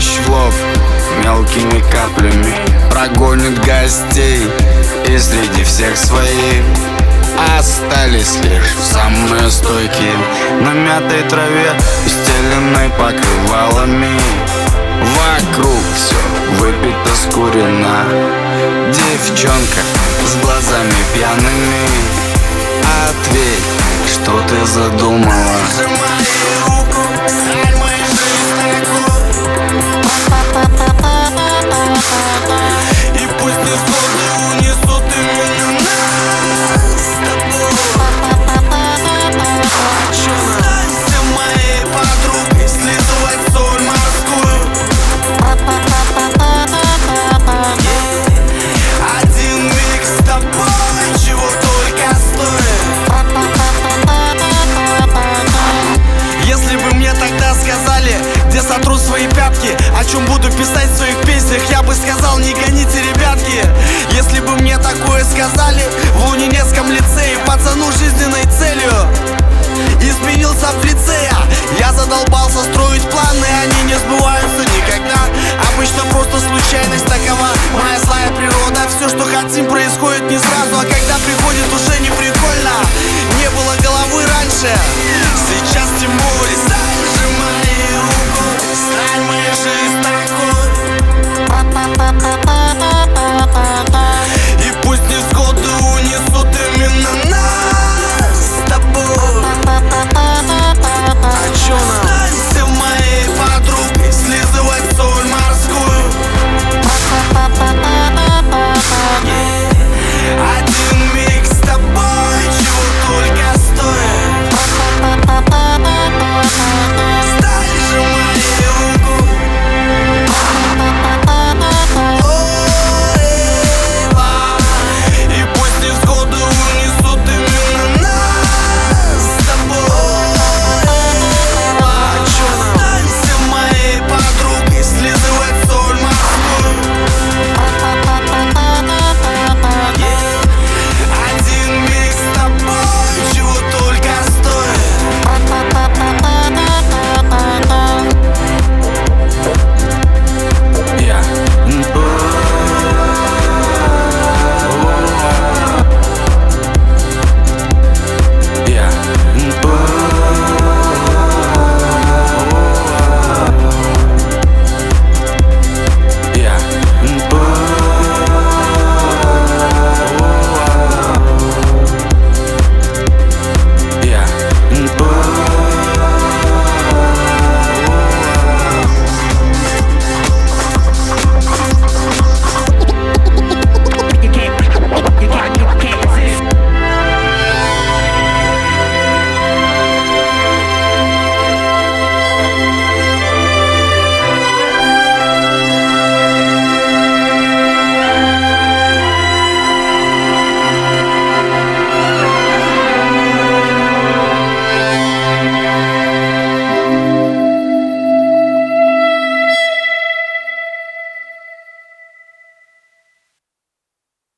Дождь в лоб мелкими каплями Прогонит гостей. И среди всех своих Остались лишь самые стойкие. На мятой траве, устеленной покрывалами Вокруг все выпито, скурено Девчонка с глазами пьяными Ответь, что ты задумала чем буду писать в своих песнях, я бы сказал, не гоните, ребятки. Если бы мне такое сказали в Лунинецком лицее Пацану жизненной целью. Изменился в лицея Я задолбался строить планы, они не сбываются никогда. Обычно просто случайность такова. Моя злая природа, все, что хотим, происходит не сразу. А когда приходит, уже не прикольно. Не было головы раньше